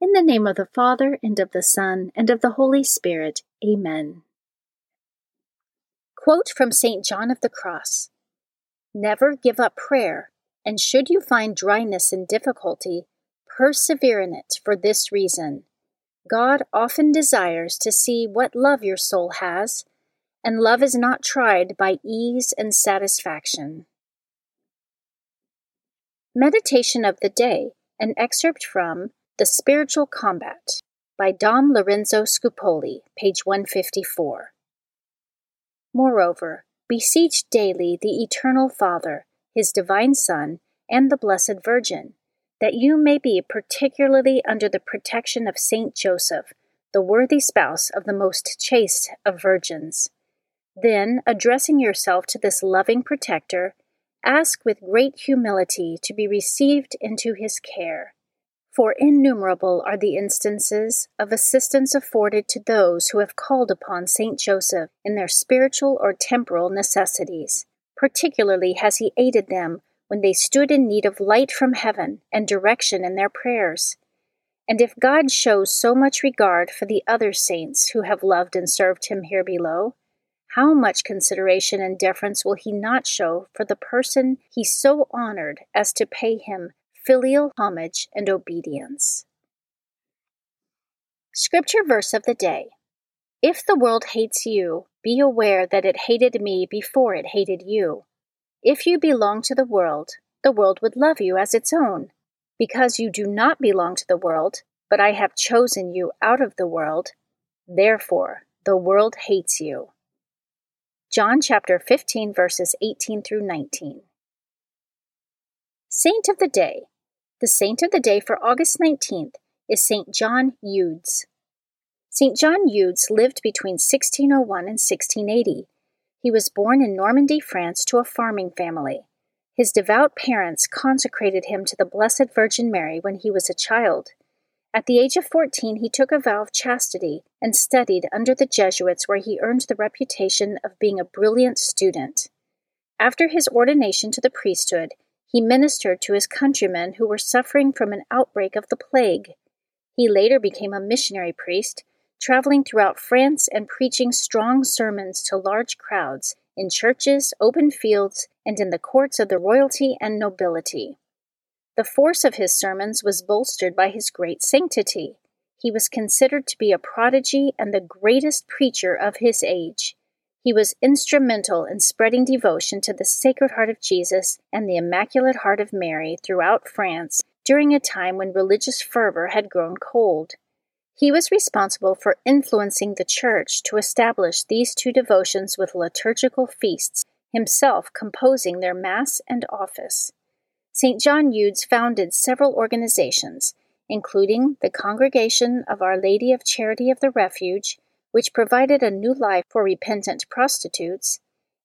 In the name of the Father, and of the Son, and of the Holy Spirit. Amen. Quote from St. John of the Cross Never give up prayer, and should you find dryness and difficulty, persevere in it for this reason. God often desires to see what love your soul has, and love is not tried by ease and satisfaction. Meditation of the Day, an excerpt from the Spiritual Combat by Dom Lorenzo Scupoli, page 154. Moreover, beseech daily the Eternal Father, His Divine Son, and the Blessed Virgin, that you may be particularly under the protection of Saint Joseph, the worthy spouse of the most chaste of virgins. Then, addressing yourself to this loving protector, ask with great humility to be received into his care for innumerable are the instances of assistance afforded to those who have called upon Saint Joseph in their spiritual or temporal necessities. Particularly has he aided them when they stood in need of light from heaven and direction in their prayers. And if God shows so much regard for the other saints who have loved and served him here below, how much consideration and deference will he not show for the person he so honored as to pay him filial homage and obedience. Scripture verse of the day If the world hates you, be aware that it hated me before it hated you. If you belong to the world, the world would love you as its own. Because you do not belong to the world, but I have chosen you out of the world, therefore the world hates you. John chapter 15, verses 18 through 19. Saint of the Day the saint of the day for August 19th is St. John Eudes. St. John Eudes lived between 1601 and 1680. He was born in Normandy, France, to a farming family. His devout parents consecrated him to the Blessed Virgin Mary when he was a child. At the age of 14, he took a vow of chastity and studied under the Jesuits, where he earned the reputation of being a brilliant student. After his ordination to the priesthood, he ministered to his countrymen who were suffering from an outbreak of the plague. He later became a missionary priest, traveling throughout France and preaching strong sermons to large crowds in churches, open fields, and in the courts of the royalty and nobility. The force of his sermons was bolstered by his great sanctity. He was considered to be a prodigy and the greatest preacher of his age. He was instrumental in spreading devotion to the Sacred Heart of Jesus and the Immaculate Heart of Mary throughout France during a time when religious fervor had grown cold. He was responsible for influencing the Church to establish these two devotions with liturgical feasts, himself composing their Mass and office. St. John Eudes founded several organizations, including the Congregation of Our Lady of Charity of the Refuge, which provided a new life for repentant prostitutes,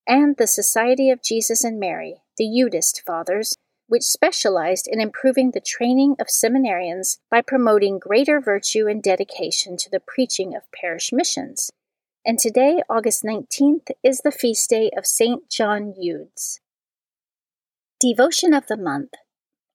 and the Society of Jesus and Mary, the Eudist Fathers, which specialized in improving the training of seminarians by promoting greater virtue and dedication to the preaching of parish missions. And today, August 19th, is the feast day of St. John Eudes. Devotion of the Month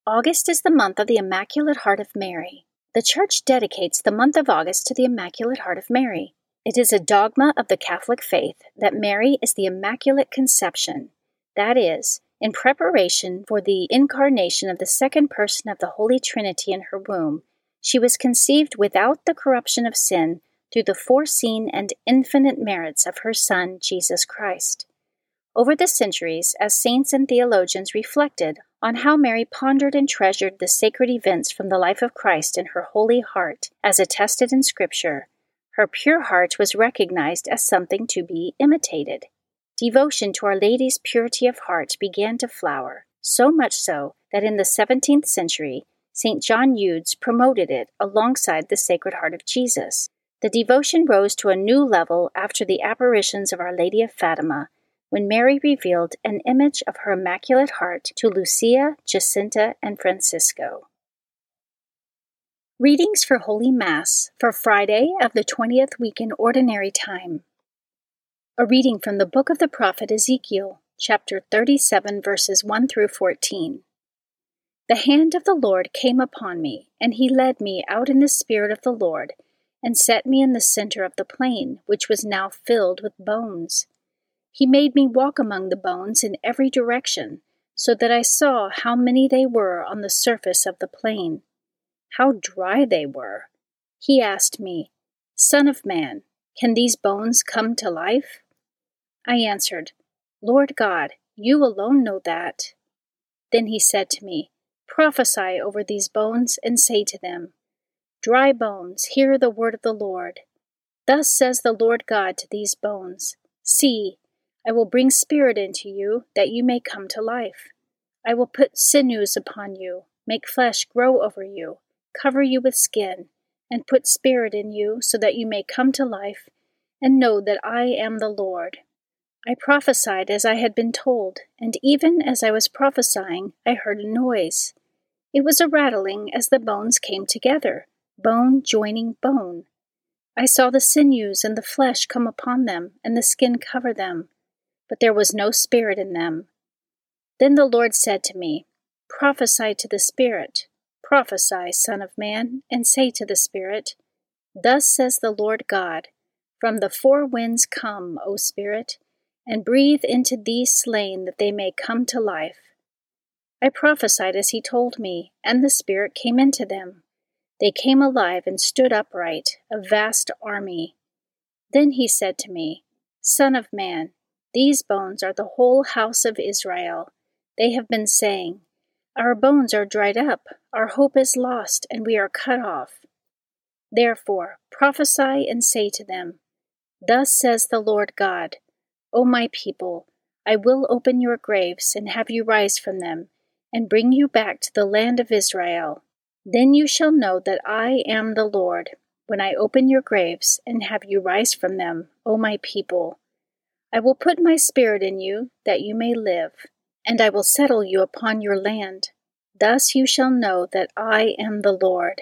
August is the month of the Immaculate Heart of Mary. The Church dedicates the month of August to the Immaculate Heart of Mary. It is a dogma of the Catholic faith that Mary is the Immaculate Conception, that is, in preparation for the incarnation of the second person of the Holy Trinity in her womb, she was conceived without the corruption of sin through the foreseen and infinite merits of her Son, Jesus Christ. Over the centuries, as saints and theologians reflected on how Mary pondered and treasured the sacred events from the life of Christ in her holy heart, as attested in Scripture, her pure heart was recognized as something to be imitated devotion to Our Lady's purity of heart began to flower, so much so that in the 17th century, St. John Eudes promoted it alongside the Sacred Heart of Jesus. The devotion rose to a new level after the apparitions of Our Lady of Fatima, when Mary revealed an image of her Immaculate Heart to Lucia, Jacinta, and Francisco. Readings for Holy Mass for Friday of the 20th week in Ordinary Time. A reading from the book of the prophet Ezekiel, chapter 37, verses 1 through 14. The hand of the Lord came upon me, and he led me out in the spirit of the Lord, and set me in the center of the plain, which was now filled with bones. He made me walk among the bones in every direction, so that I saw how many they were on the surface of the plain. How dry they were. He asked me, Son of man, can these bones come to life? I answered, Lord God, you alone know that. Then he said to me, Prophesy over these bones and say to them, Dry bones, hear the word of the Lord. Thus says the Lord God to these bones See, I will bring spirit into you, that you may come to life. I will put sinews upon you, make flesh grow over you, cover you with skin, and put spirit in you, so that you may come to life, and know that I am the Lord. I prophesied as I had been told, and even as I was prophesying, I heard a noise. It was a rattling as the bones came together, bone joining bone. I saw the sinews and the flesh come upon them, and the skin cover them, but there was no spirit in them. Then the Lord said to me, Prophesy to the Spirit, prophesy, Son of Man, and say to the Spirit, Thus says the Lord God, From the four winds come, O Spirit, and breathe into these slain that they may come to life. I prophesied as he told me, and the Spirit came into them. They came alive and stood upright, a vast army. Then he said to me, Son of man, these bones are the whole house of Israel. They have been saying, Our bones are dried up, our hope is lost, and we are cut off. Therefore prophesy and say to them, Thus says the Lord God O my people, I will open your graves and have you rise from them, and bring you back to the land of Israel. Then you shall know that I am the Lord, when I open your graves and have you rise from them, O my people. I will put my spirit in you, that you may live, and I will settle you upon your land. Thus you shall know that I am the Lord.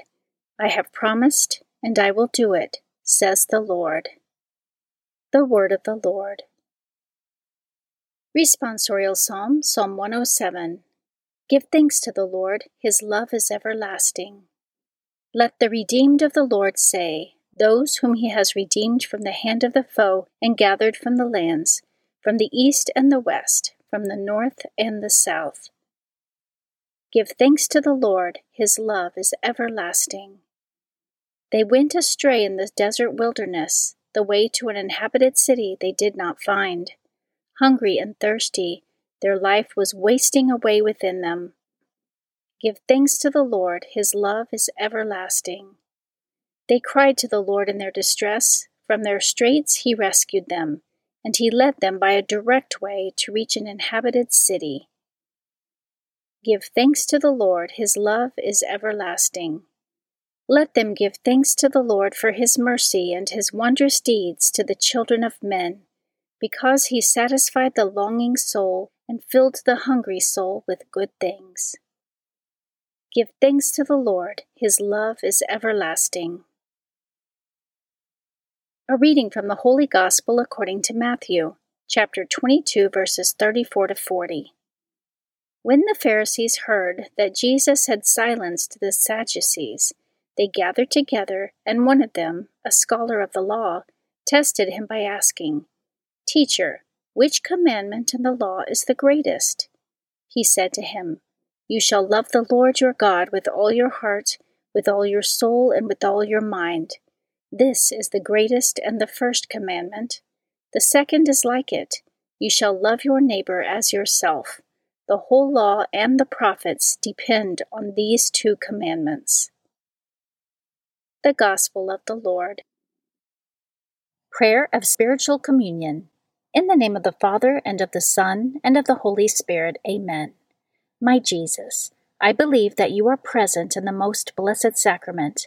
I have promised, and I will do it, says the Lord. The Word of the Lord. Responsorial Psalm, Psalm 107. Give thanks to the Lord, his love is everlasting. Let the redeemed of the Lord say, Those whom he has redeemed from the hand of the foe and gathered from the lands, from the east and the west, from the north and the south. Give thanks to the Lord, his love is everlasting. They went astray in the desert wilderness, the way to an inhabited city they did not find hungry and thirsty. Their life was wasting away within them. Give thanks to the Lord, his love is everlasting. They cried to the Lord in their distress. From their straits he rescued them, and he led them by a direct way to reach an inhabited city. Give thanks to the Lord, his love is everlasting. Let them give thanks to the Lord for his mercy and his wondrous deeds to the children of men, because he satisfied the longing soul and filled the hungry soul with good things. Give thanks to the Lord, his love is everlasting. A reading from the Holy Gospel according to Matthew, chapter 22, verses 34 to 40. When the Pharisees heard that Jesus had silenced the Sadducees, they gathered together, and one of them, a scholar of the law, tested him by asking, Teacher, which commandment in the law is the greatest? He said to him, You shall love the Lord your God with all your heart, with all your soul, and with all your mind this is the greatest and the first commandment. The second is like it You shall love your neighbor as yourself. The whole law and the prophets depend on these two commandments. The Gospel of the Lord. Prayer of Spiritual Communion. In the name of the Father, and of the Son, and of the Holy Spirit. Amen. My Jesus, I believe that you are present in the most blessed sacrament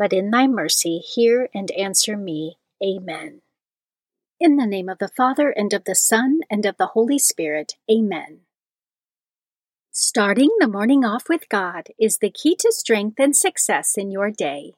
but in thy mercy hear and answer me. Amen. In the name of the Father, and of the Son, and of the Holy Spirit. Amen. Starting the morning off with God is the key to strength and success in your day.